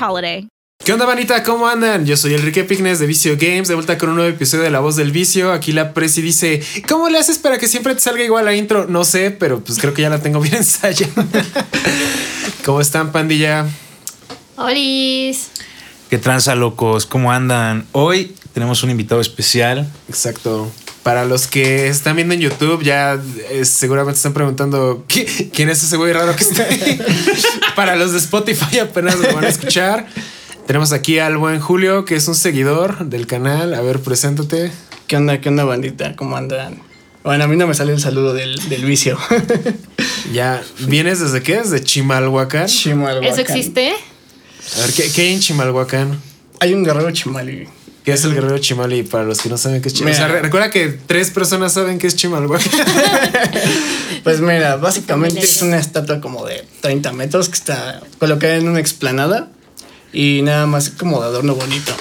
holiday. ¿Qué onda, manita? ¿Cómo andan? Yo soy Enrique Pignes de Vicio Games, de vuelta con un nuevo episodio de La Voz del Vicio. Aquí la Presi dice, ¿cómo le haces para que siempre te salga igual la intro? No sé, pero pues creo que ya la tengo bien ensayada. ¿Cómo están, pandilla? ¡Holis! ¿Qué tranza, locos? ¿Cómo andan? Hoy tenemos un invitado especial. Exacto. Para los que están viendo en YouTube, ya eh, seguramente están preguntando ¿qué- quién es ese güey raro que está ahí. Para los de Spotify apenas lo van a escuchar. Tenemos aquí al buen Julio, que es un seguidor del canal. A ver, preséntate. ¿Qué onda, qué onda, bandita? ¿Cómo andan? Bueno, a mí no me sale el saludo del, del vicio. Ya, ¿vienes desde qué? ¿Desde Chimalhuacán? Chimalhuacán. ¿Eso existe? A ver, ¿qué, qué hay en Chimalhuacán? Hay un guerrero chimal. ¿Qué es el guerrero Chimali? Para los que no saben qué es. O sea, re- recuerda que tres personas saben qué es Chimalhuacán. Pues mira, básicamente es una estatua como de 30 metros que está colocada en una explanada y nada más como de adorno bonito.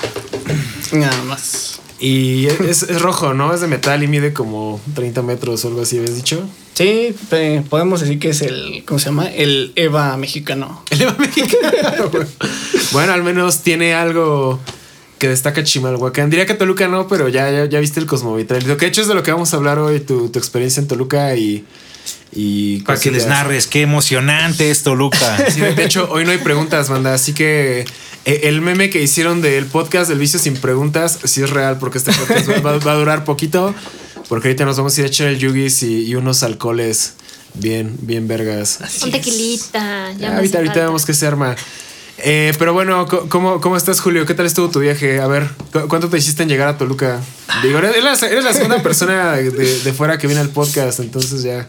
Nada más. y es, es rojo, ¿no? Es de metal y mide como 30 metros o algo así, ¿habías dicho? Sí, podemos decir que es el, ¿cómo se llama? El Eva mexicano. El Eva mexicano. bueno, al menos tiene algo que destaca Chimalhuacán. Diría que Toluca no, pero ya, ya, ya viste el Cosmovitral. Lo que he hecho es de lo que vamos a hablar hoy, tu, tu experiencia en Toluca y. y Para que les narres, qué emocionante es Toluca. Sí, de hecho, hoy no hay preguntas, banda. Así que eh, el meme que hicieron del podcast del vicio sin preguntas sí es real, porque este podcast va, va- va a durar poquito. Porque ahorita nos vamos a ir a echar el yugis y, y unos alcoholes bien, bien vergas. Un tequilita. Ya Ah, ahorita, ahorita vemos qué se arma. Eh, pero bueno, ¿cómo, ¿cómo estás, Julio? ¿Qué tal estuvo tu viaje? A ver, ¿cu- ¿cuánto te hiciste en llegar a Toluca? Digo, eres eres la, eres la segunda persona de, de fuera que viene al podcast, entonces ya,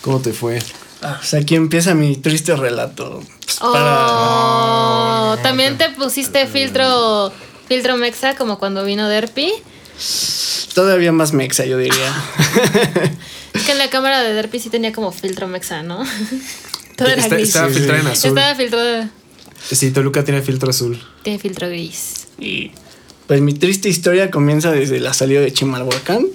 ¿cómo te fue? Ah, pues aquí empieza mi triste relato. Pues, Oh, también te pusiste filtro filtro mexa como cuando vino Derpy. Todavía más mexa, yo diría. Es que en la cámara de Derpy sí tenía como filtro mexa, ¿no? Todo era Está- gris. estaba Sí, filtrada sí. en azul. Estaba filtrado. Sí, Toluca tiene filtro azul. Tiene filtro gris. Y pues mi triste historia comienza desde la salida de Chimalhuacán.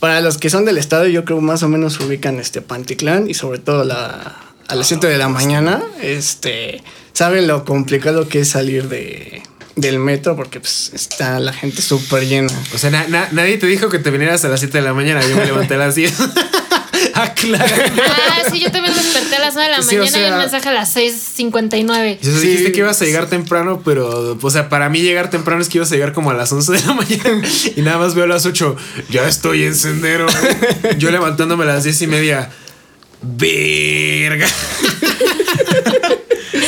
Para los que son del estado, yo creo más o menos ubican este Pantitlán y sobre todo la, a las 7 de la mañana, este, saben lo complicado que es salir de, del metro porque pues, está la gente súper llena. O sea, na- na- nadie te dijo que te vinieras a las 7 de la mañana. Yo me levanté a las 10. Aclara. Ah, sí, yo también me desperté a las 9 de la Sí, o mañana y un mensaje a las 6.59. Y eso Sí. dijiste que ibas a llegar temprano, pero, o sea, para mí llegar temprano es que ibas a llegar como a las 11 de la mañana y nada más veo a las 8. Ya estoy en sendero. Yo levantándome a las 10 y media. Verga.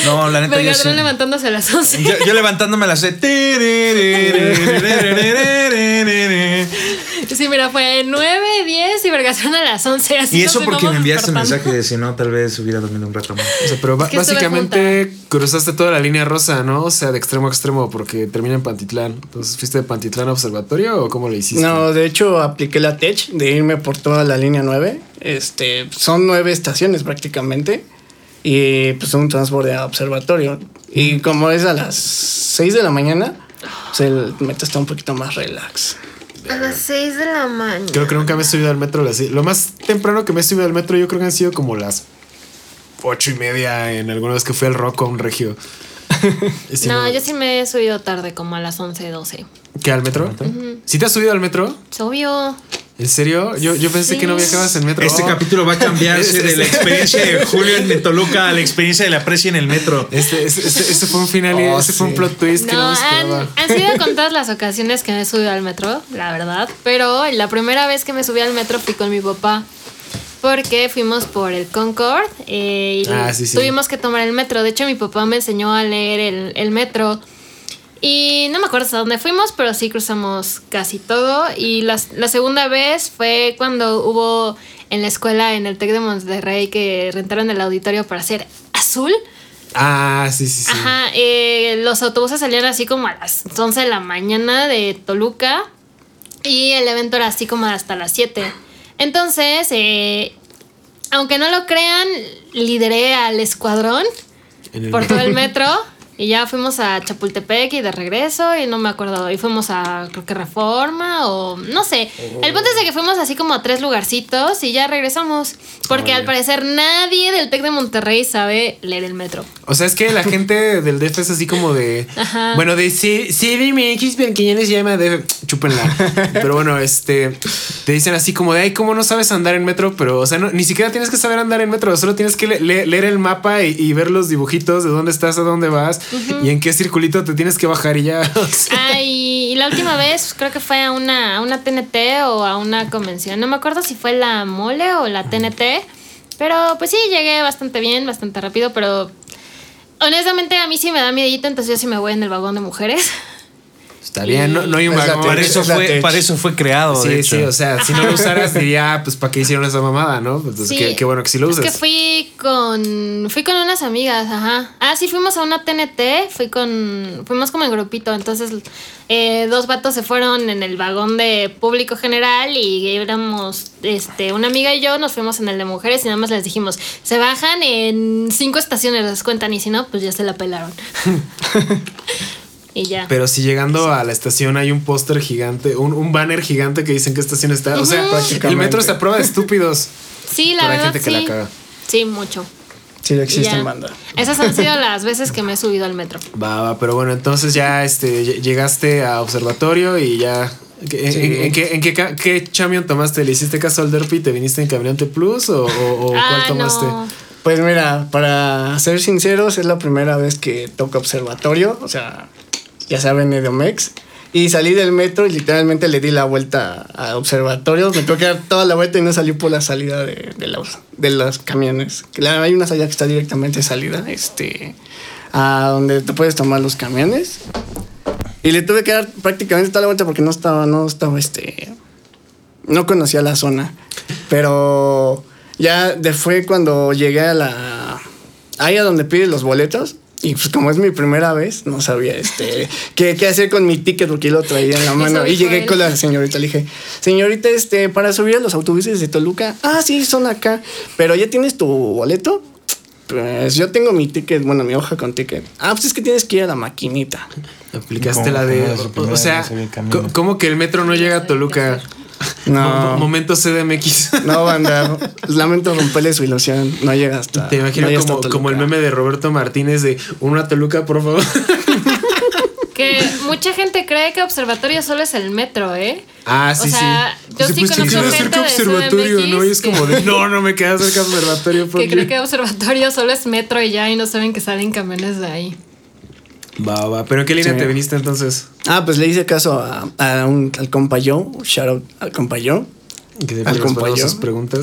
No, la neta, yo, Vergadrón sí- levantándose a las 11. yo, yo levantándome a las seis. Sí, mira, fue 9, 10 y Vergación a las 11. Así Y eso porque me enviaste mensaje de si no, tal vez hubiera dormido un rato más. O sea, pero Es que básicamente cruzaste toda la línea rosa, ¿no? O sea, de extremo a extremo, porque termina en Pantitlán. Entonces, ¿fuiste de Pantitlán a Observatorio o cómo le hiciste? No, de hecho apliqué la TECH de irme por toda la línea 9. Este, son nueve estaciones prácticamente. Y pues un transborde a observatorio. Y como es a las 6 de la mañana, pues el metro está un poquito más relax. A las 6 de la mañana. Creo que nunca me he subido al metro. Lo más temprano que me he subido al metro, yo creo que han sido como las ocho y media en alguna vez que fui al rock a un regio. Si No, yo sí me he subido tarde, como a las 11, 12. ¿Qué al metro? ¿Sí te has subido al metro? Obvio. ¿En serio? Yo, yo pensé Sí. que no viajabas en metro. Este Oh. capítulo va a cambiarse de la experiencia de Julio en Toluca a la experiencia de la precia en el metro. Este, este, este- este fue un final y Oh, ese fue un plot twist que no, No, me esperaba. han, han sido contadas las ocasiones que me he subido al metro, la verdad. Pero la primera vez que me subí al metro fui con mi papá. Porque fuimos por el Concord eh, y Ah, sí, sí. tuvimos que tomar el metro. De hecho, mi papá me enseñó a leer el, el metro. Y no me acuerdo hasta dónde fuimos, pero sí cruzamos casi todo. Y la, la segunda vez fue cuando hubo en la escuela, en el TEC de Monterrey, que rentaron el auditorio para hacer azul. Ah, sí, sí, sí. Ajá, eh, los autobuses salían así como a las 11 de la mañana de Toluca y el evento era así como hasta las 7. Entonces, eh, aunque no lo crean, lideré al escuadrón por todo el metro y ya fuimos a Chapultepec y de regreso y no me acuerdo, y fuimos a creo que Reforma o no sé. El punto es de que fuimos así como a tres lugarcitos y ya regresamos porque al parecer nadie del TEC de Monterrey sabe leer el metro. O sea, es que la gente del DF es así como de. Ajá. Bueno, de C- CDMX, pero que ya les llama DF. Chúpenla. Pero bueno, este. Te dicen así como de, ay, ¿cómo no sabes andar en metro? Pero, o sea, no- ni siquiera tienes que saber andar en metro. Solo tienes que le- leer el mapa y, y ver los dibujitos de dónde estás, a dónde vas y en qué circulito te tienes que bajar y ya. o sea. Ah, y, y la última vez creo que fue a una, a una TNT o a una convención. No me acuerdo si fue la mole o la TNT. Pero pues sí, llegué bastante bien, bastante rápido. Pero honestamente a mí sí me da miedito, entonces yo sí me voy en el vagón de mujeres. Está bien, no, no hay un Es la vagón. Para eso Es fue, para eso fue creado. de Sí, hecho. sí, o sea, si no lo usaras diría, pues ¿para qué hicieron esa mamada, no? Pues Sí. qué, qué bueno que sí lo Es uses. que fui con fui con unas amigas, ajá. Ah, sí, fuimos a una TNT, fui con fuimos como en grupito, entonces eh, dos vatos se fueron en el vagón de público general y éramos este una amiga y yo nos fuimos en el de mujeres y nada más les dijimos, se bajan en cinco estaciones, les cuentan y si no, pues ya se la pelaron. y ya. Pero si llegando a la estación hay un póster gigante, un, un banner gigante que dicen qué estación está. O sea, el metro está a prueba de estúpidos. sí, la pero hay verdad gente que la sí. caga. Sí, mucho. Sí, Y existen banda. Esas han sido las veces que me he subido al metro. Va, va, pero bueno, entonces ya este, ll- llegaste a observatorio y ya. ¿En, Sí. en- en qué, en qué, qué camión tomaste? ¿Le hiciste caso al Derpy? ¿Te viniste en Caminante Plus o, o- o cuál ah, tomaste? no. Pues mira, para ser sinceros, es la primera vez que toco observatorio, o sea, ya saben, Edomex. Y salí del metro y literalmente le di la vuelta a observatorio. Me tuve que dar toda la vuelta y no salí por la salida de, de los, de los camiones. Claro, hay una salida que está directamente salida, este, a donde te puedes tomar los camiones. Y le tuve que dar prácticamente toda la vuelta porque no estaba, no estaba, este, no conocía la zona. Pero ya de- fue cuando llegué a la. Ahí a donde pides los boletos. Y pues como es mi primera vez, no sabía este qué, qué hacer con mi ticket porque lo traía en la mano. Y llegué él. con la señorita, le dije, señorita, este, para subir a los autobuses de Toluca, ah, sí, son acá. Pero ya tienes tu boleto. Pues yo tengo mi ticket, bueno, mi hoja con ticket. Ah, pues es que tienes que ir a la maquinita. Aplicaste la de. O sea, ¿cómo que el metro no llega a Toluca? No, Momento CDMX. no, banda. Lamento romperle su ilusión. No llega hasta. Te imagino no como, como el meme de Roberto Martínez de una Toluca, por favor. Que mucha gente cree que observatorio solo es el metro, ¿eh? Ah, O sí, sea, sí. yo Dice, sí pues, conozco gente cerca de observatorio, CDMX ¿no? Y es como de, que- no, no me queda cerca observatorio. Que cree que observatorio solo es metro y ya y no saben que salen camiones de ahí. Va, va. ¿Pero en qué línea Sí. te viniste entonces? Ah, pues le hice caso a, a un, al compa yo, shout out al compa yo, Que te Al compañero. sus preguntas.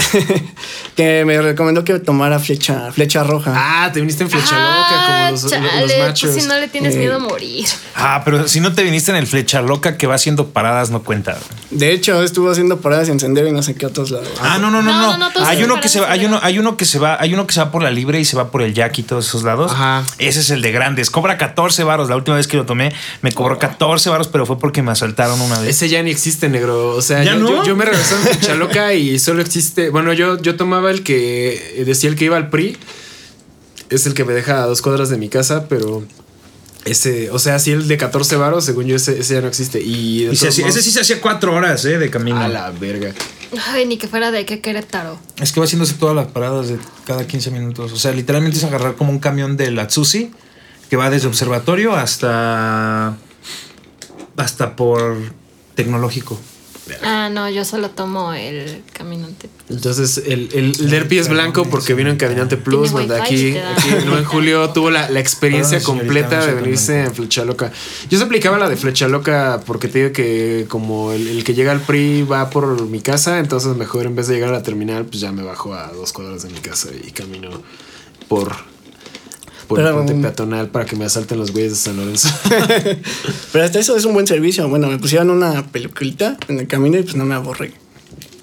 que me recomendó que tomara flecha, flecha roja. Ah, te viniste en flecha loca, como los, chale, los machos. Si no le tienes Eh. miedo a morir. Ah, pero si no te viniste en el flecha loca que va haciendo paradas, no cuenta. De hecho, estuvo haciendo paradas en sendero y no sé qué otros lados. Ah, no, no, no, No, no. no, no, todos hay uno que se va, hay uno, hay uno que se va, hay uno que se va por la libre y se va por el jack y todos esos lados. Ajá. Ese es el de grandes. Cobra 14 varos. La última vez que lo tomé me cobró 14 varos, pero fue porque me asaltaron una vez. Ese ya ni existe, negro. O sea, ¿Ya yo, no? yo, yo me regresé en flecha loca y solo existe. Bueno, yo, yo tomaba el que decía el que iba al PRI. Es el que me deja a dos cuadras de mi casa, pero. Ese, o sea, si el de 14 varos, según yo, ese, ese ya no existe. Y, de Y se todos hacía- modos- ese sí se hacía cuatro horas eh, de camino. A la verga. Ay, ni que fuera de que Querétaro. Es que va haciéndose todas las paradas de cada 15 minutos. O sea, literalmente es agarrar como un camión de la Tsusi que va desde observatorio hasta. hasta por tecnológico. Ah, no, yo solo tomo el caminante. Entonces, el, el, el Derpy es blanco porque vino en Caminante Plus, wifi aquí, aquí el buen Julio tuvo la, la experiencia Perdón, completa no de venirse en Flecha Loca. Yo se aplicaba la de Flecha Loca porque te digo que como el, el que llega al PRI va por mi casa, entonces mejor en vez de llegar a la terminal, pues ya me bajo a dos cuadras de mi casa y camino por, por el puente um, peatonal para que me asalten los güeyes de San Lorenzo. Pero hasta eso es un buen servicio. Bueno, me pusieron una peliculita en el camino y pues no me aburrí.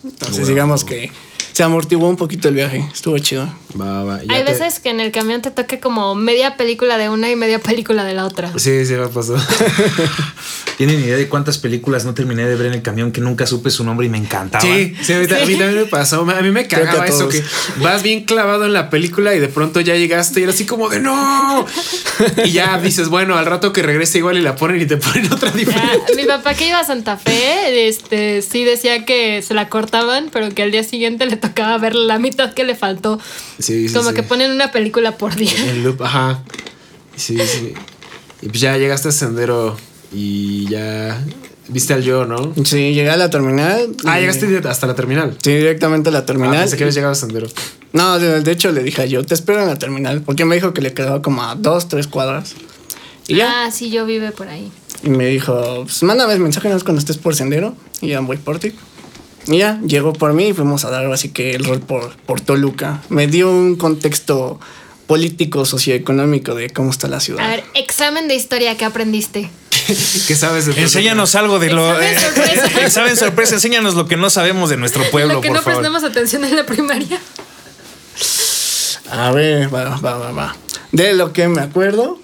Entonces, digamos que se amortiguó un poquito el viaje. Estuvo chido. Va, va, ya Hay te- veces que en el camión te toque como media película de una y media película de la otra. Sí, sí, me pasó. ¿Tienen idea de cuántas películas no terminé de ver en el camión que nunca supe su nombre y me encantaba? Sí, sí, a mí, a mí también me pasó. A mí me que cagaba eso que vas bien clavado en la película y de pronto ya llegaste y era así como de no. Y ya dices, bueno, al rato que regrese igual y la ponen y te ponen otra diferente. mi papá que iba a Santa Fe, este, sí decía que se la cortaban, pero que al día siguiente le tocaba ver la mitad que le faltó. Sí, sí, como sí. que ponen una película por día. En loop, ajá. Sí, sí. Y pues ya llegaste a Sendero y ya viste al yo, ¿no? Sí, llegué a la terminal. Ah, llegaste hasta la terminal. Sí, directamente a la Ah, terminal. pensé que habías llegado a Sendero. No, de, de hecho le dije yo, te espero en la terminal. Porque me dijo que le quedaba como a dos, tres cuadras. Y ya. Ah, sí, yo vive por ahí. Y me dijo, pues mándame mensaje cuando estés por sendero. Y ya voy por ti. Y ya, llegó por mí y fuimos a dar así que el rol por, por Toluca. Me dio un contexto político, socioeconómico de cómo está la ciudad. A ver, examen de historia que aprendiste. ¿Qué sabes de Enséñanos algo de lo. Examen sorpresa. Examen sorpresa, enséñanos lo que no sabemos de nuestro pueblo, Lo que por no favor. prestamos atención en la primaria. A ver, va, va, va, va. De lo que me acuerdo,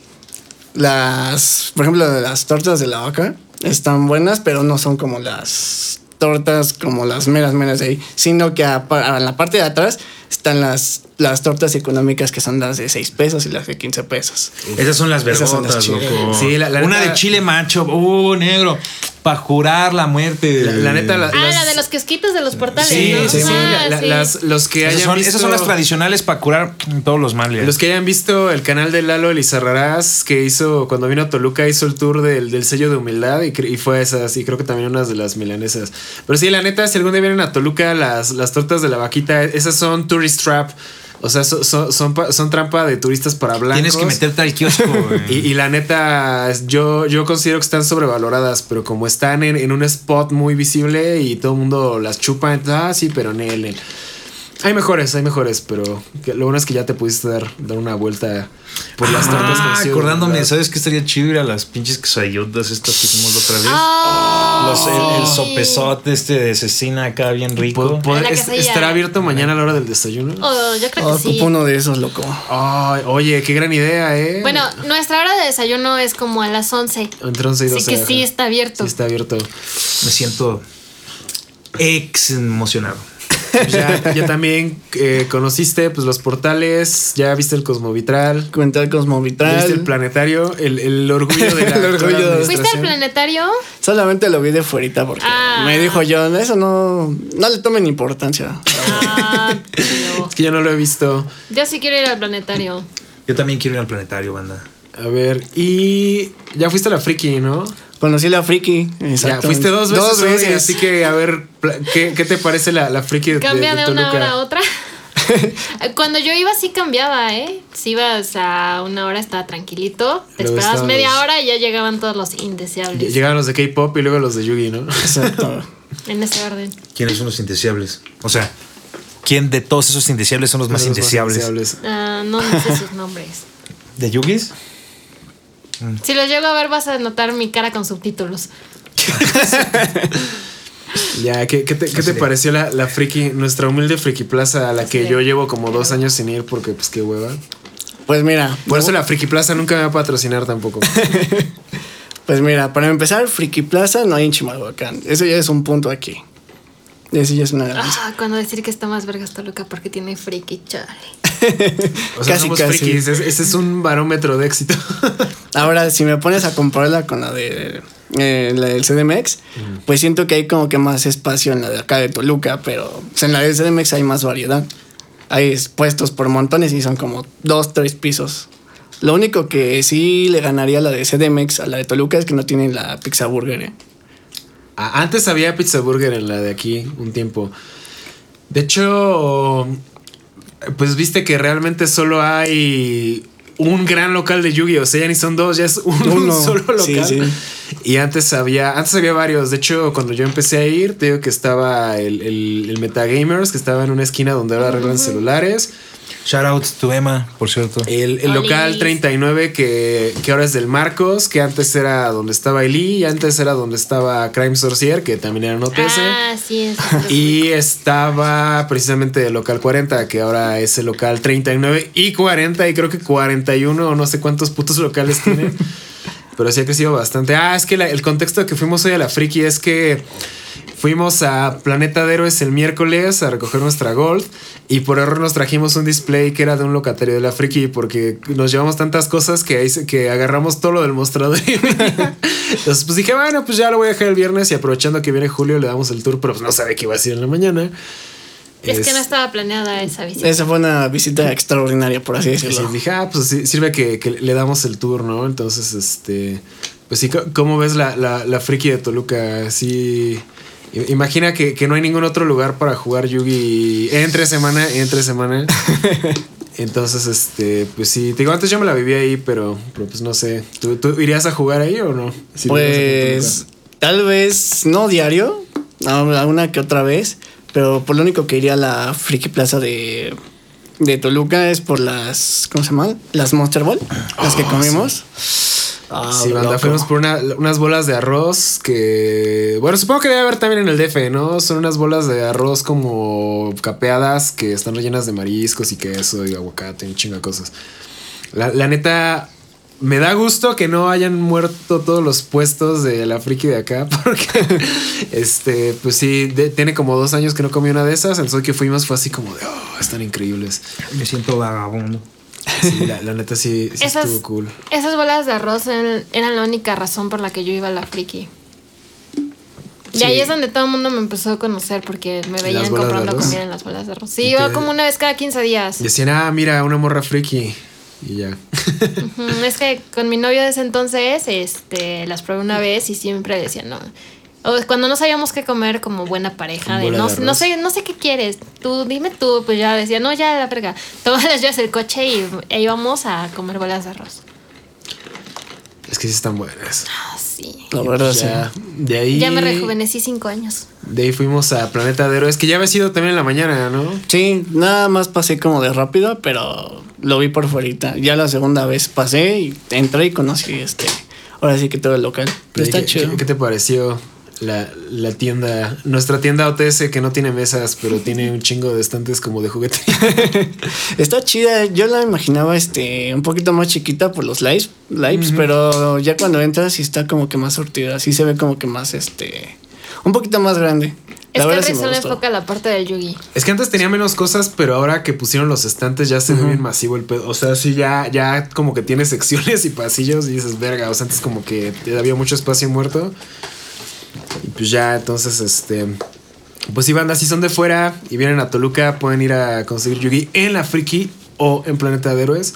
las, por ejemplo, las tortas de la vaca están buenas, pero no son como las tortas, como las meras, meras de ahí, sino que a, a la parte de atrás están las, las tortas económicas que son las de 6 pesos y las de 15 pesos. Esas son las Esas son las vergotas, loco. Sí, la- la Una neta- de chile macho, uh, negro, para jurar la muerte. La, la neta, la- Ah, las- la de los kiosquitos de los portales, Sí, ¿no? sí, sí. Ah, sí. las- los que Esas hayan son, visto, esas son las tradicionales para curar todos los males. Los que hayan visto el canal de Lalo Elizarrarás que hizo cuando vino a Toluca, hizo el tour del, del sello de humildad y fue esas, y creo que también unas de las milanesas. Pero sí, la neta, si algún día vienen a Toluca, las, las tortas de la vaquita, esas son tourist trap. O sea, so- so- son, pa- son trampa de turistas para blancos. Tienes que meterte al kiosco. Y, y la neta, yo, yo considero que están sobrevaloradas, pero como están en, en un spot muy visible y todo el mundo las chupa, entonces, ah, sí, pero en él. Hay mejores, hay mejores, pero que- lo bueno es que ya te pudiste dar, dar una vuelta por las tortas. Ah, acordándome, ¿verdad? ¿sabes qué estaría chido ir a las pinches quesadillotas estas que hicimos la otra vez? Ah, Los, el, el sí. sopesote este de cecina acá bien rico. ¿Pod- pod- La es- quesadilla. ¿Estará abierto mañana a la hora del desayuno? Oh, yo creo Oh, que sí. uno de esos, loco. Ay, oye, qué gran idea, ¿eh? Bueno, nuestra hora de desayuno es como a las 11. entre 11 y 12. Así que sí está abierto. Sí está abierto. Me siento ex emocionado. Ya, ya también eh, conociste pues, los portales, ya viste el Cosmovitral. Cuenta el ¿Ya Cosmovitral. ¿Viste el planetario? El, el orgullo de la El orgullo. ¿Fuiste al planetario? Solamente lo vi de fuerita porque Ah. me dijo John, eso no, no le tomen importancia. Ah. Es que yo no lo he visto. Yo sí quiero ir al planetario. Yo también quiero ir al planetario, banda. A ver, y ya fuiste a la friki, ¿no? Conocí la friki. Ya exactamente. fuiste dos veces. Dos hoy, veces. así que, a ver, ¿qué, qué te parece la, la friki de, Cambia de, de, de una hora a otra. Cuando yo iba sí cambiaba, ¿eh? Si ibas a una hora estaba tranquilito, te Luego esperabas media los- hora y ya llegaban todos los indeseables. Llegaron los de K-pop y luego los de Yugi, ¿no? Exacto. En ese orden. ¿Quiénes son los indeseables? O sea, ¿quién de todos esos indeseables son los más indeseables? indeseables. Ah, no no sé sus nombres. ¿De Yugis? Si los llego a ver vas a notar mi cara con subtítulos. Ya, ¿qué, qué te, qué te de- pareció la, la friki, nuestra humilde friki plaza a la que yo llevo como dos años sin ir porque pues qué hueva? Pues mira, Por eso la friki plaza nunca me va a patrocinar tampoco. pues mira, para empezar, Friki Plaza no hay en Chimalhuacán. Eso ya es un punto aquí. Eso ya es una gran. Ah, cuando decir que está más vergas Toluca porque tiene friki, chale. O sea, Casi, somos casi. frikis, es- ese es un barómetro de éxito. Ahora, si me pones a compararla con la de eh, la del CDMX, pues siento que hay como que más espacio en la de acá de Toluca, pero en la del CDMX hay más variedad. Hay puestos por montones y son como dos, tres pisos. Lo único que sí le ganaría la de CDMX a la de Toluca es que no tienen la pizza burger. ¿eh? Antes había Pizza Burger en la de aquí un tiempo. De hecho, pues viste que realmente solo hay un gran local de Yu-Gi-Oh! O sea, ya ni son dos, ya es un, Uno. solo local. Sí, sí. Y antes había, antes había varios. De hecho, cuando yo empecé a ir, te digo que estaba el, el, el Metagamers, que estaba en una esquina donde ahora arreglan celulares. Shout out to Emma, por cierto. El, el local 39 que, que ahora es del Marcos, que antes era donde estaba Eli y antes era donde estaba Crime Sorcier, que también era en OTS. Ah, sí, es. Y estaba precisamente el local 40, que ahora es el local 39 y 40, y creo que 41 o no sé cuántos putos locales tiene. Pero sí ha crecido bastante. Ah, es que la- el contexto de que fuimos hoy a la Friki es que fuimos a Planeta de Héroes el miércoles a recoger nuestra Gold y por error nos trajimos un display que era de un locatario de la Friki porque nos llevamos tantas cosas que, ahí se- que agarramos todo lo del mostrador. Entonces pues dije, bueno, pues ya lo voy a dejar el viernes y aprovechando que viene Julio le damos el tour, pero pues no sabe que iba a ser en la mañana. Es que no Es- estaba planeada esa visita. Esa fue una visita extraordinaria, por así decirlo. sí, dije, ah, pues sí, sirve que, que le damos el tour, ¿no? Entonces, este, pues sí, ¿cómo ves la, la, la friki de Toluca? Así, imagina que, que no hay ningún otro lugar para jugar Yugi entre semana, entre semana. Entonces, este, pues sí, te digo, antes yo me la viví ahí, pero, pero pues no sé, ¿tú, tú irías a jugar ahí o no? Si Pues tal vez no diario, a- una que otra vez, pero por lo único que iría a la Friki Plaza de, de Toluca es por las, ¿cómo se llaman? Las Monster Ball, las que comimos. Ah, Sí, banda, loco. fuimos por una- unas bolas de arroz que. Bueno, supongo que debe haber también en el DF, ¿no? Son unas bolas de arroz como capeadas que están rellenas de mariscos y queso y aguacate y un chingo de cosas. La, la neta, me da gusto que no hayan muerto todos los puestos de la friki de acá, porque este, pues sí, de- tiene como dos años que no comí una de esas. Entonces que fuimos fue así como de, oh, están increíbles. Me siento vagabundo. Sí, la, la neta sí, sí Esas, estuvo cool. esas bolas de arroz eran, eran la única razón por la que yo iba a la friki. Y Sí. ahí es donde todo el mundo me empezó a conocer porque me veían ¿Las bolas de comprando comida en las bolas de arroz. Sí, Y iba te- como una vez cada 15 días. Decían, ah, mira, una morra friki. Y ya. Es que con mi novio de ese entonces, este, las probé una vez y siempre decían, no. O cuando no sabíamos qué comer como buena pareja, de no, de no sé, no sé qué quieres, tú dime tú, pues ya decía, no, ya la verga, todas las llaves del coche y e íbamos a comer bolas de arroz. Es que sí están buenas. Ah, sí. La verdad, Ya, sí. de ahí. Ya me rejuvenecí cinco años. De ahí fuimos a Planeta de Héroes, que ya había sido también en la mañana, ¿no? Sí, nada más pasé como de rápido, pero lo vi por fuera. Ya la segunda vez pasé y entré y conocí este. Ahora sí que todo el local. Pero está ¿Qué, chido. qué te pareció la, la tienda? Nuestra tienda OTS que no tiene mesas, pero tiene un chingo de estantes como de juguetería. Está chida, yo la imaginaba este un poquito más chiquita por los lives, lives pero ya cuando entras sí está como que más surtida, sí se ve como que más este un poquito más grande. Es que sí solo enfoca la parte del Yugi. Es que antes tenía menos cosas, pero ahora que pusieron los estantes ya se ve bien masivo el pedo. O sea, sí, ya, ya como que tiene secciones y pasillos y dices, verga. O sea, antes como que había mucho espacio muerto. Y pues ya, entonces, este. Pues sí, banda, si son de fuera y vienen a Toluca, pueden ir a conseguir Yugi en la Friki o en Planeta de Héroes.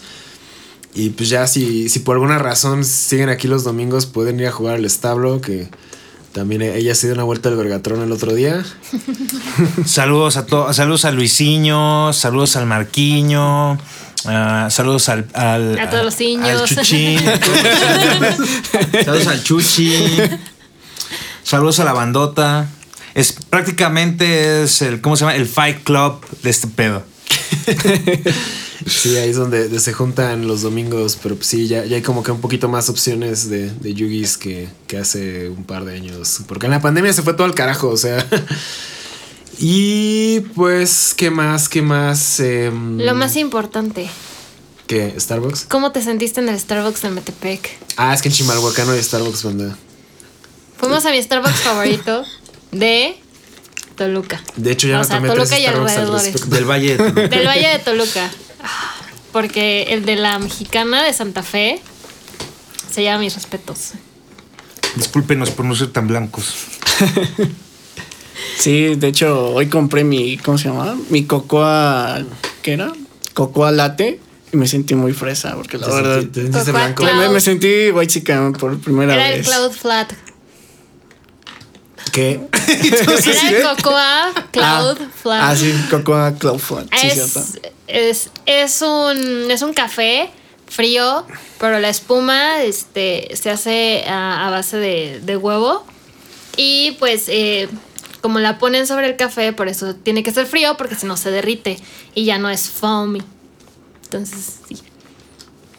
Y pues ya, si, si por alguna razón siguen aquí los domingos, pueden ir a jugar al establo, que también ella se dio una vuelta al Vergatrón el otro día. Saludos a todos, saludos a Luisinho, saludos al Marquiño, ah, saludos al, al A todos los niños. al Chuchín, saludos al Chuchi, saludos a la bandota. Es prácticamente es el ¿cómo se llama? El Fight Club de este pedo. Sí, ahí es donde, se juntan los domingos, pero pues sí, ya, ya hay como que un poquito más opciones de, de Yugis que, que hace un par de años. Porque en la pandemia se fue todo al carajo, o sea. Y pues, ¿qué más? ¿Qué más? Em, Lo más importante, ¿Qué? ¿Starbucks? ¿cómo te sentiste en el Starbucks de Metepec? Ah, es que en Chimalhuacán no hay Starbucks, banda. Fuimos a mi Starbucks favorito de Toluca. De hecho, ya O me sea, tomé Toluca tres y al alrededores. Del Valle de Toluca. Del Valle de Toluca. Porque el de la mexicana de Santa Fe se llama Mis Respetos. Discúlpenos por no ser tan blancos. Sí, de hecho, hoy compré mi ¿cómo se llama? Mi cocoa ¿qué era? Cocoa latte y me sentí muy fresa porque la Te verdad sentí- te sentiste blanco. Me, me sentí white chica por primera Era el vez. Cloud Flat. ¿Qué? Era el Cocoa Cloud ah, Flat. Ah, sí, Cocoa Cloud Flat. Sí, es, cierto. es, es un, es un café frío, pero la espuma este, se hace a, a base de, de huevo. Y pues, eh, como la ponen sobre el café, por eso tiene que ser frío, porque si no se derrite y ya no es foamy. Entonces, sí.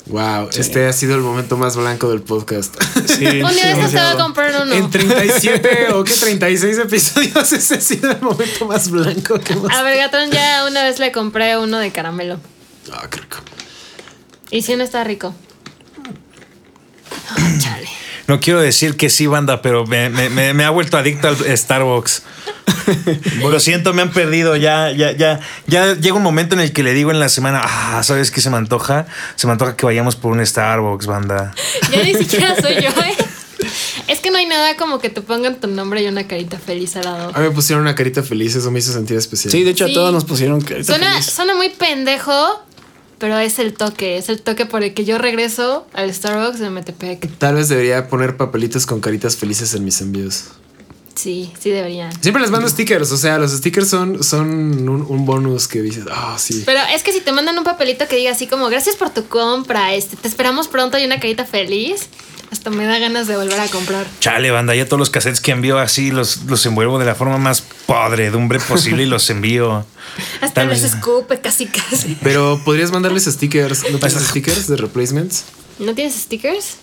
Wow, este ha sido el momento más blanco del podcast. Sí, Un día te voy a comprar uno. En 37 o qué 36 episodios ese ha sido el momento más blanco que hemos. A Vergatron ya una vez le compré uno de caramelo. Ah, qué rico. Y sí, no está rico. Chale. No quiero decir que sí, banda, pero me, me- me- me ha vuelto adicto al Starbucks. Lo siento, me han perdido. Ya, ya, ya, ya llega un momento en el que le digo en la semana, ah, ¿sabes qué se me antoja? Se me antoja que vayamos por un Starbucks, banda. Ya ni siquiera soy yo, ¿eh? Es que no hay nada como que te pongan tu nombre y una carita feliz al lado. A mí me pusieron una carita feliz, eso me hizo sentir especial. Sí, de hecho Sí. a todos nos pusieron carita Suena, feliz. suena muy pendejo, pero es el toque. Es el toque por el que yo regreso al Starbucks de Metepec. Tal vez debería poner papelitos con caritas felices en mis envíos. Sí, sí deberían. Siempre les mando stickers, o sea, los stickers son, son un, un bonus que dices, ah, sí. Pero es que si te mandan un papelito que diga así como gracias por tu compra, este, te esperamos pronto y una carita feliz, hasta me da ganas de volver a comprar. Chale, banda, ya todos los cassettes que envío así los, los envuelvo de la forma más podredumbre posible y los envío. Hasta Tal les escupe casi casi. Pero podrías mandarles stickers. ¿No tienes stickers de replacements? ¿No tienes stickers?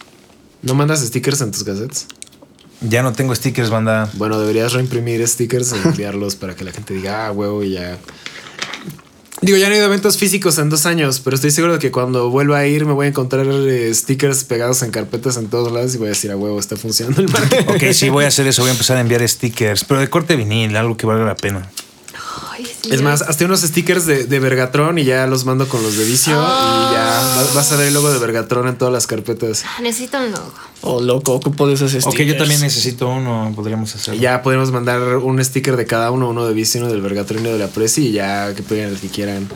¿No mandas stickers en tus cassettes? Ya no tengo stickers, banda. Bueno, deberías reimprimir stickers e enviarlos para que la gente diga, ah, huevo, y ya. Digo, ya no he ido a eventos físicos en dos años, pero estoy seguro de que cuando vuelva a ir me voy a encontrar eh, stickers pegados en carpetas en todos lados y voy a decir, a huevo, está funcionando el marketing. Ok, sí, voy a hacer eso. Voy a empezar a enviar stickers, pero de corte vinil, algo que valga la pena. Sí, Es ya. más, hazte unos stickers de, de Vergatron y ya los mando con los de vicio y ya va- vas a ver el logo de Vergatron en todas las carpetas. Ah, Necesito un logo. Oh, loco, ocupo de esos stickers. Ok, yo también necesito uno, podríamos hacerlo. Ya podemos mandar un sticker de cada uno, uno de vicio, uno del Vergatron y uno de la Presi y ya que peguen el que quieran.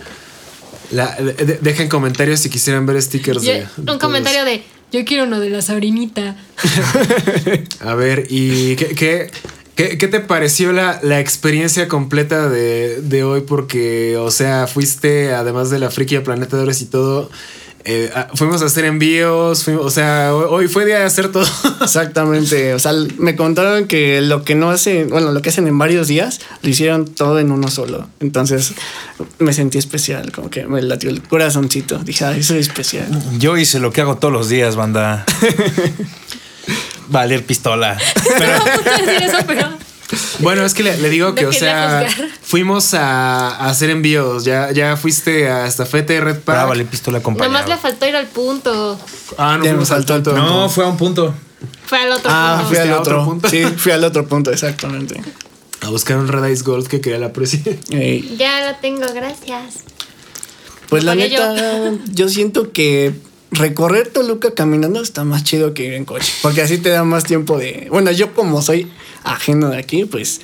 La- de- dejen comentarios si quisieran ver stickers Yo- de, de un todos. comentario de yo quiero uno de la sabrinita. A ver, ¿y qué, qué, qué- qué te pareció la, la experiencia completa de, de hoy? Porque, o sea, fuiste, además de la friki a Planeta de Ores y todo, eh, ah, fuimos a hacer envíos, fuimos- o sea, hoy, hoy fue día de hacer todo. Exactamente, o sea, me contaron que lo que no hacen, bueno, lo que hacen en varios días, lo hicieron todo en uno solo. Entonces me sentí especial, como que me latió el corazoncito. Dije, ay, soy especial. Yo hice lo que hago todos los días, banda. Valer pistola. Pero no puedo decir eso, pero Bueno, es que le, le digo que, No o sea, juzgar. fuimos a, a hacer envíos. Ya, ya fuiste a Estafete Red Para Pack. valer pistola acompañado. nomás le faltó ir al punto. Ah, no fuimos al tanto. No, fue a un punto. Fue al otro Ah, punto. fui al ¿Fuiste a otro, otro punto? Sí, fui al otro punto, exactamente. A buscar un Red Ice Gold que quería la presi. Ey, Ya lo tengo, gracias. Pues la neta, yo. siento que recorrer Toluca caminando está más chido que ir en coche. Porque así te da más tiempo de. Bueno, yo como soy ajeno de aquí, pues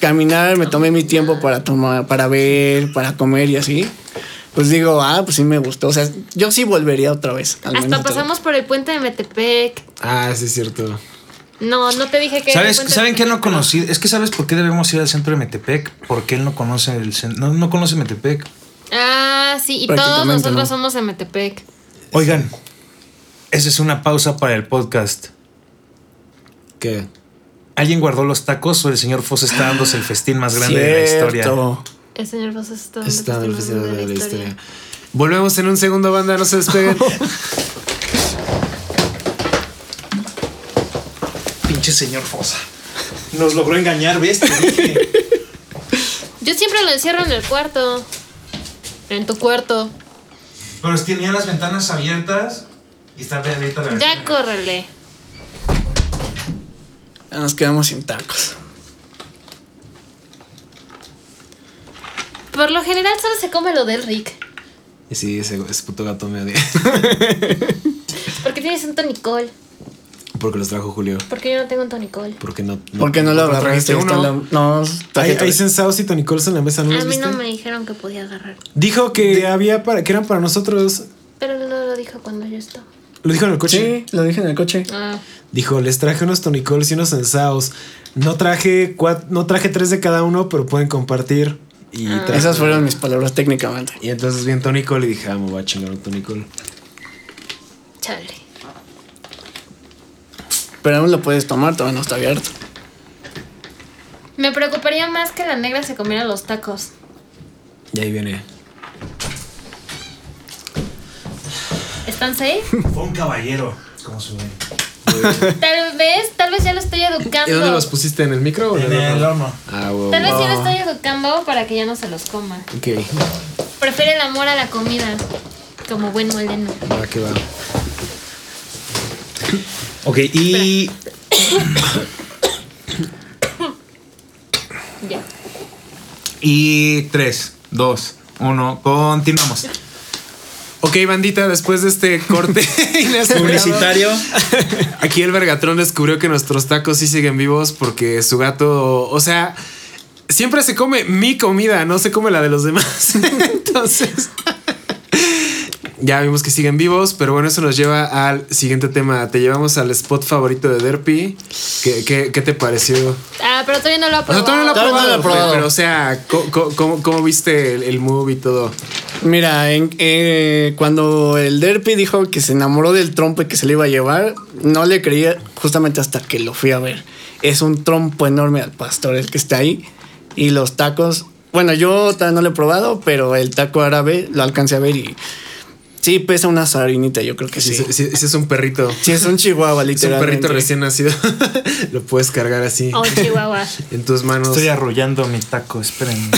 caminar, me tomé mi tiempo para tomar, para ver, para comer y así. Pues digo, ah, pues sí me gustó. O sea, yo sí volvería otra vez. al Hasta pasamos por el puente de Metepec. Ah, sí, es cierto. No, no te dije que. ¿Sabes, ¿Saben qué no conocí? Es que ¿sabes por qué debemos ir al centro de Metepec? Porque él no conoce el cen- no, no conoce Metepec. Ah, sí, y todos nosotros no. somos de Metepec. Oigan, esa es una pausa para el podcast. ¿Qué? ¿Alguien guardó los tacos o el señor Foss está dándose el festín más grande de la historia? El señor Foss está dando Está el testimonio festival de la historia. Volvemos en un segundo, banda. No se despeguen. Pinche señor Fosa. Nos logró engañar, ¿ves? Te dije. Yo siempre lo encierro en el cuarto. En tu cuarto. Pero tenía las ventanas abiertas y está abierta la Ya córrele. Ya nos quedamos sin tacos. Por lo general solo se come lo del Rick. Y sí, ese, ese puto gato me odia. Porque tienes un tonicol. Porque los trajo Julio. Porque yo no tengo un tonicol. Porque no. ¿Por qué no lo agarraste? Uno? en la- No, Hay, hay sensados y tonicols en la mesa, ¿no A mí viste? no me dijeron que podía agarrar. Dijo que había para que eran para nosotros. Pero no lo dijo cuando yo estaba. Lo dijo en el coche. Sí, lo dije en el coche. Ah, Dijo, les traje unos tonicols y unos ensaos. No traje no traje tres de cada uno, pero pueden compartir. Y, traje- Esas fueron mis palabras técnicamente. y entonces vi un tonicol y dije, ah, me voy a chingar un tonicol. chale. Pero aún lo puedes tomar, todavía no está abierto. Me preocuparía más que la negra se comiera los tacos. Y ahí viene. ¿Están safe? Fue un caballero. ¿Cómo se ve? Tal vez, tal vez ya lo estoy ¿Y dónde educando. los pusiste? ¿En el micro o en En el el horno? Ah, huevo. Tal vez ya lo estoy educando para que ya no se los coma. Ok, Prefiere el amor a la comida. Como buen moleno. va que va. Ok, y. Ya. Y 3, 2, 1, continuamos. Ok, bandita, después de este corte Publicitario. Aquí el Vergatrón descubrió que nuestros tacos sí siguen vivos porque su gato, o sea, siempre se come mi comida, no se come la de los demás. Entonces, ya vimos que siguen vivos, pero bueno, eso nos lleva al siguiente tema. Te llevamos al spot favorito de Derpy. ¿Qué, qué, qué te pareció? Ah, pero todavía no lo ha O sea, probado. todavía no lo he Todavía no lo he probado, probado. pero o sea, ¿cómo, cómo- cómo viste el, el move y todo? Mira, en- eh, cuando el Derpy dijo que se enamoró del trompo y que se le iba a llevar, no le creía justamente hasta que lo fui a ver. Es un trompo enorme al pastor el que está ahí. Y los tacos, bueno, yo todavía no lo he probado, pero el taco árabe lo alcancé a ver y sí pesa una sardinita, yo creo que sí. Si, es un perrito. Sí, es un chihuahua, Es un literalmente. perrito recién nacido. lo puedes cargar así Oh, Chihuahua. en tus manos. Estoy arrollando mi taco, espérenme.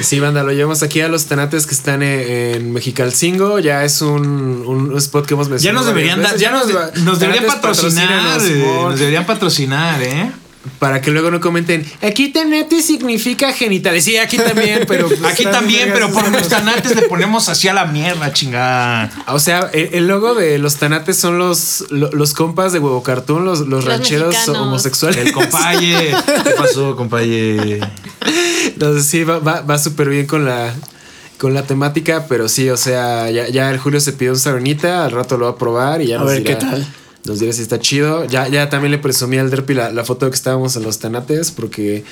Sí, banda, lo llevamos aquí a los tanates que están en, en Mexicalcingo. Ya es un, un spot que hemos Ya mencionado. nos deberían dar, ya nos, nos deberían patrocinar. eh, Nos deberían patrocinar, ¿eh? Para que luego no comenten, aquí tanate significa genitales. Sí, aquí también, pero. pues, Aquí también, pero por los tanates le ponemos así a la mierda, chingada. O sea, el, el logo de los tanates son los, lo- los compas de huevo cartoon, los, los, Los rancheros mexicanos. homosexuales. El compaye. ¿Qué pasó, compaye? Entonces sí, va, va, va súper bien con la, con la temática, pero sí, o sea, ya, ya el Julio se pidió un sabonita, al rato lo va a probar y ya A nos ver dirá, qué tal. Nos dirá si está chido. Ya, ya también le presumí al Derpy la, la foto de que estábamos en los tanates, porque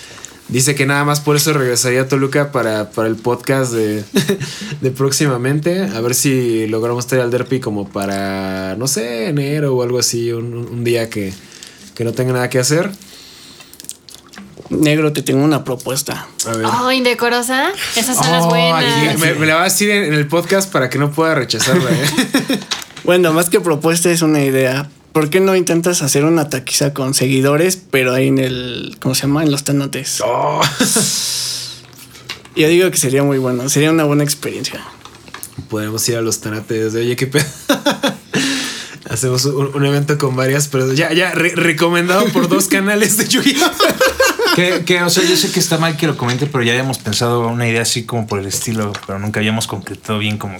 dice que nada más por eso regresaría a Toluca para, para el podcast de, de próximamente. A ver si logramos traer al Derpy como para, no sé, enero o algo así, un, un- día que, que no tenga nada que hacer. Negro, te tengo una propuesta. A ver. Oh, indecorosa. Esas son las Oh, buenas. me, me la va a decir en, en el podcast para que no pueda rechazarla. ¿eh? Bueno, más que propuesta es una idea. ¿Por qué no intentas hacer una taquiza con seguidores, pero ahí en el, ¿cómo se llama? En los tanotes. Oh. Yo digo que sería muy bueno, sería una buena experiencia. Podemos ir a los tanates de oye, qué pedo. Hacemos un, un evento con varias, pero ya, ya, re- recomendado por dos canales de Yu-Gi-Oh! Que, que, o sea, yo sé que está mal que lo comente, pero ya habíamos pensado una idea así como por el estilo, pero nunca habíamos concretado bien como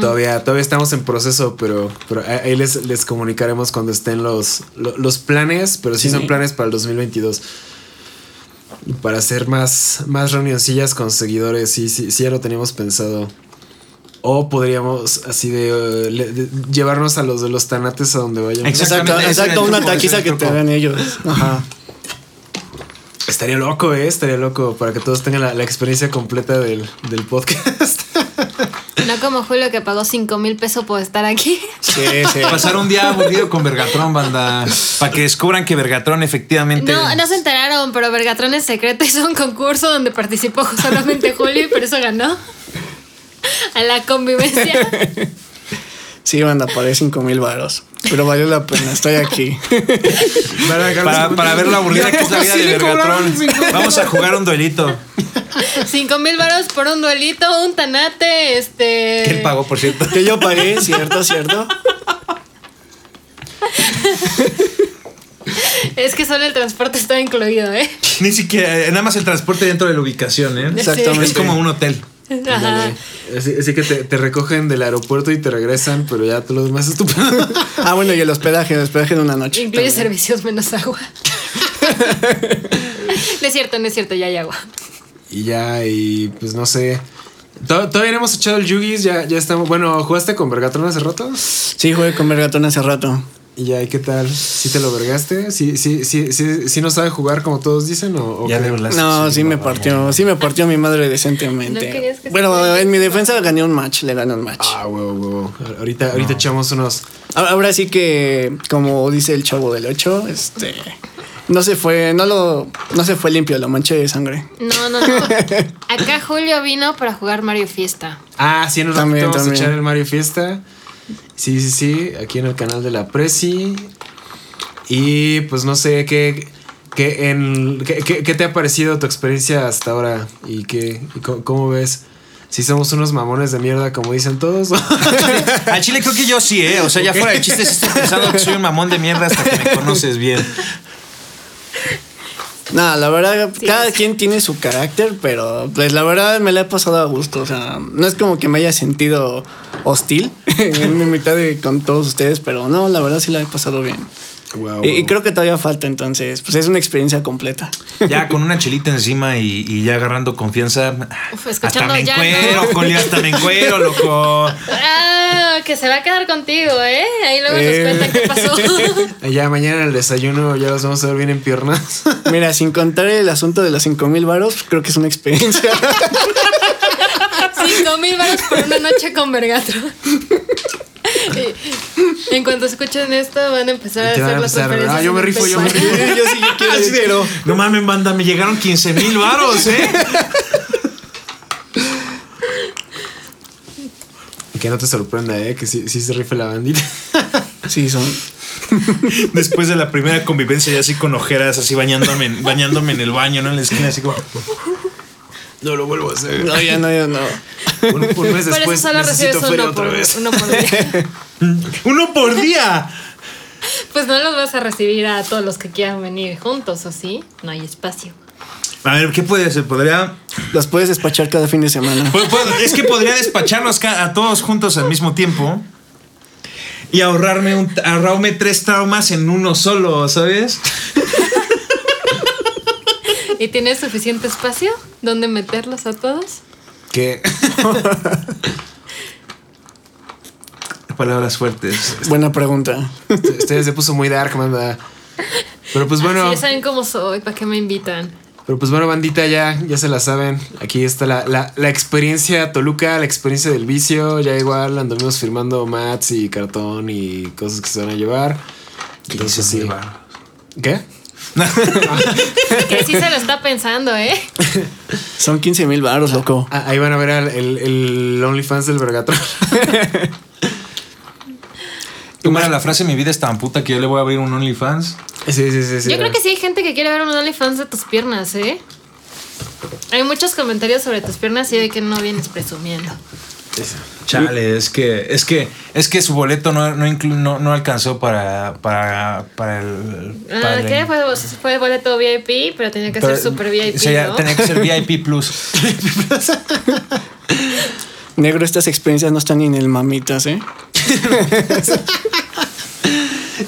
Todavía, todavía estamos en proceso, pero, pero ahí les, les comunicaremos cuando estén los, lo- los planes, pero sí, Sí. son planes para el 2022. Y para hacer más, más reunioncillas con seguidores, sí, sí, sí ya lo teníamos pensado. O podríamos así de, eh, le- de llevarnos a los de los tanates a donde vayamos. Exactamente, Exacto, exacto una taquiza que te hagan ellos. Ajá. Estaría loco, ¿eh? Estaría loco para que todos tengan la, la experiencia completa del, del podcast. No como Julio que pagó 5 mil pesos por estar aquí. Sí, sí. Pasar un día aburrido con Vergatron, banda. Para que descubran que Vergatron efectivamente. No, no se enteraron, pero Vergatrón es secreto. Hizo un concurso donde participó solamente Julio y por eso ganó. A la convivencia. Sí, banda, pagué 5 mil varos. Pero valió la pena, estoy aquí. Para, para ver lo aburrida que es la vida de mil Vamos a jugar un duelito. 5 mil varos por un duelito, un tanate, este. Que él pagó, por cierto. Que yo pagué, cierto, cierto. Es que solo el transporte está incluido, ¿eh? Ni siquiera, eh, nada más el transporte dentro de la ubicación, ¿eh? Exactamente. Es como un hotel. Ajá. Así, así que te, te recogen del aeropuerto y te regresan, pero ya todo lo demás es estupendo. Ah, bueno, y el hospedaje, el hospedaje de una noche. Incluye también. servicios menos agua. no es cierto, no es cierto, ya hay agua. Y ya, y pues no sé. To- Todavía no hemos echado el Yugis, ya, ya estamos. Bueno, ¿jugaste con Vergatron hace rato? Sí, jugué con Vergatón hace rato. ¿Y ya, ¿y qué tal? ¿Sí te lo vergaste? ¿Sí, sí, sí, sí, sí no sabe jugar como todos dicen? ¿O, o Ya qué? de verdad. No, sí me partió, sí me partió mi madre decentemente. Bueno, en mi defensa gané un match, le gané un match. Ah, huevo, huevo. Ahorita, ahorita echamos unos. Ahora ahora sí que, como dice el chavo del 8, este no se fue, no lo, no se fue limpio, lo manché de sangre. No, no, no. Acá Julio vino para jugar Mario Fiesta. Ah, sí, nos También, vamos a echar el Mario Fiesta. Sí, sí, sí. Aquí en el canal de la Prezi. Y pues no sé qué. ¿Qué, en, qué, qué- qué te ha parecido tu experiencia hasta ahora? ¿Y, qué, y cómo, cómo ves? Si somos unos mamones de mierda, como dicen todos. Al chile creo que yo sí, ¿eh? O sea, ya fuera de chistes, estoy pensando que soy un mamón de mierda hasta que me conoces bien. No, la verdad, Sí, cada quien tiene su carácter, pero pues la verdad me la he pasado a gusto. O sea, no es como que me haya sentido hostil en mi mitad de con todos ustedes, pero no, la verdad sí la he pasado bien. Y, creo que todavía falta, entonces, pues es una experiencia completa. Ya con una chelita encima y, y ya agarrando confianza. Uf, hasta escuchando me ya, encuero, ¿no? Juli, hasta me encuero, loco. Ah, que se va a quedar contigo, ¿eh? Ahí luego nos Eh. cuenta qué pasó. Ya mañana en el desayuno ya los vamos a ver bien en piernas. Mira, sin contar el asunto de los 5 mil varos, creo que es una experiencia. Cinco mil baros por una noche con Vergatro. En cuanto escuchen esto, van a empezar a hacer a las ah, yo me rifo, yo me rifo. yo sí yo quiero, quiero. no mames, banda, me llegaron 15 mil varos, ¿eh? que no te sorprenda, ¿eh? Que sí, sí se rife la bandita. Sí, son. Después de la primera convivencia, ya así con ojeras, así bañándome, en- bañándome en el baño, ¿no? En la esquina, así como. No lo vuelvo a hacer. No, ya no, ya no. Un, un mes Por después eso solo necesito recibes feria uno otra por, vez. uno por día. ¡Uno por día! Pues no los vas a recibir a todos los que quieran venir juntos, ¿o sí? No hay espacio. A ver, ¿qué puede ser? Podría. Los puedes despachar cada fin de semana. Es que podría despacharlos a todos juntos al mismo tiempo. Y ahorrarme, un, ahorrarme tres traumas en uno solo, ¿sabes? ¿Y tienes suficiente espacio donde meterlos a todos? Que Palabras fuertes. Buena pregunta. ustedes se puso muy dark, manda. Pero pues bueno, ya saben cómo soy, ¿para qué me invitan? pero pues bueno, bandita, ya, ya se la saben. Aquí está la, la, la experiencia Toluca, la experiencia del vicio. Ya igual anduvimos firmando mats y cartón y cosas que se van a llevar. Entonces sí. ¿Qué? Que sí se lo está pensando, ¿eh? Son 15 mil varos, loco. Ah, ahí van a ver al- el, el OnlyFans del Vergatron. ¿Cómo era la frase? Mi vida es tan puta que yo le voy a abrir un OnlyFans. Sí, sí, sí. sí Yo creo que sí hay gente que quiere ver un OnlyFans de tus piernas, ¿eh? Hay muchos comentarios sobre tus piernas y de que no vienes presumiendo. Chale, es que, es que, es que su boleto no, no, inclu- no, no alcanzó para, para, para el. para Ah, el- ¿Qué? Fue, fue boleto VIP, pero tenía que Pero, ser super VIP, sería- ¿no? Tenía que ser VIP Plus. Negro, estas experiencias no están ni en el mamitas, ¿eh?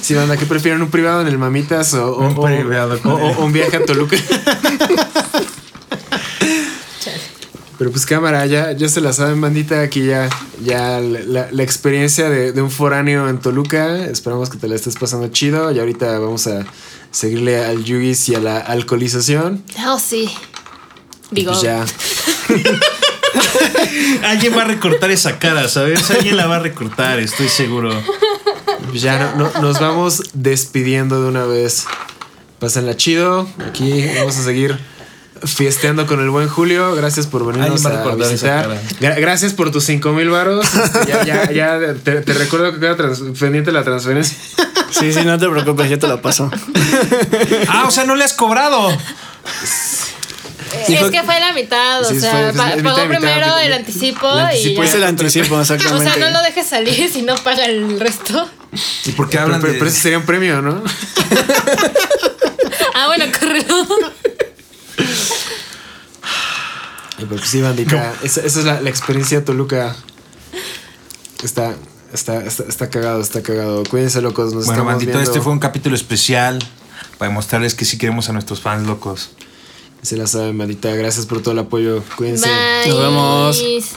Sí, banda, ¿qué prefieren? ¿Un privado en el Mamitas o, o- Un o- privado o- o- o un viaje a Toluca? Pero pues cámara, ya, ya se la saben, bandita. Aquí ya, ya la, la experiencia de, de un foráneo en Toluca. Esperamos que te la estés pasando chido. Y ahorita vamos a seguirle al Yugis y a la alcoholización. Oh, sí. Digo, pues ya. Alguien va a recortar esa cara, ¿sabes? Alguien la va a recortar, estoy seguro. pues ya no- no- nos vamos despidiendo de una vez. Pásenla chido. Aquí vamos a seguir fiesteando con el buen Julio. Gracias por venirnos va a visitar. Gra- gracias por tus 5 mil varos. Este, ya, ya, ya te, te recuerdo que queda pendiente la transferencia. Sí, sí, no te preocupes, ya te la paso. Ah, o sea, no le has cobrado. es que fue la mitad, o Sí, sea, fue- pagó mitad, primero mitad. el anticipo, El anticipo y es Es ya. el anticipo, O exactamente. sea, no lo dejes salir si no paga el resto. ¿Y por qué Pero, hablan pero- de.? pero ese sería un premio, ¿no? Ah, bueno, correo. Y pues sí, bandita. Esa, esa es la, la experiencia de Toluca. Está, está, está, está cagado, está cagado. Cuídense, locos. Nos Bueno, bandito, viendo. este fue un capítulo especial para demostrarles que sí queremos a nuestros fans locos. Se la sabe, maldita. Gracias por todo el apoyo. Cuídense. Bye. Nos vemos.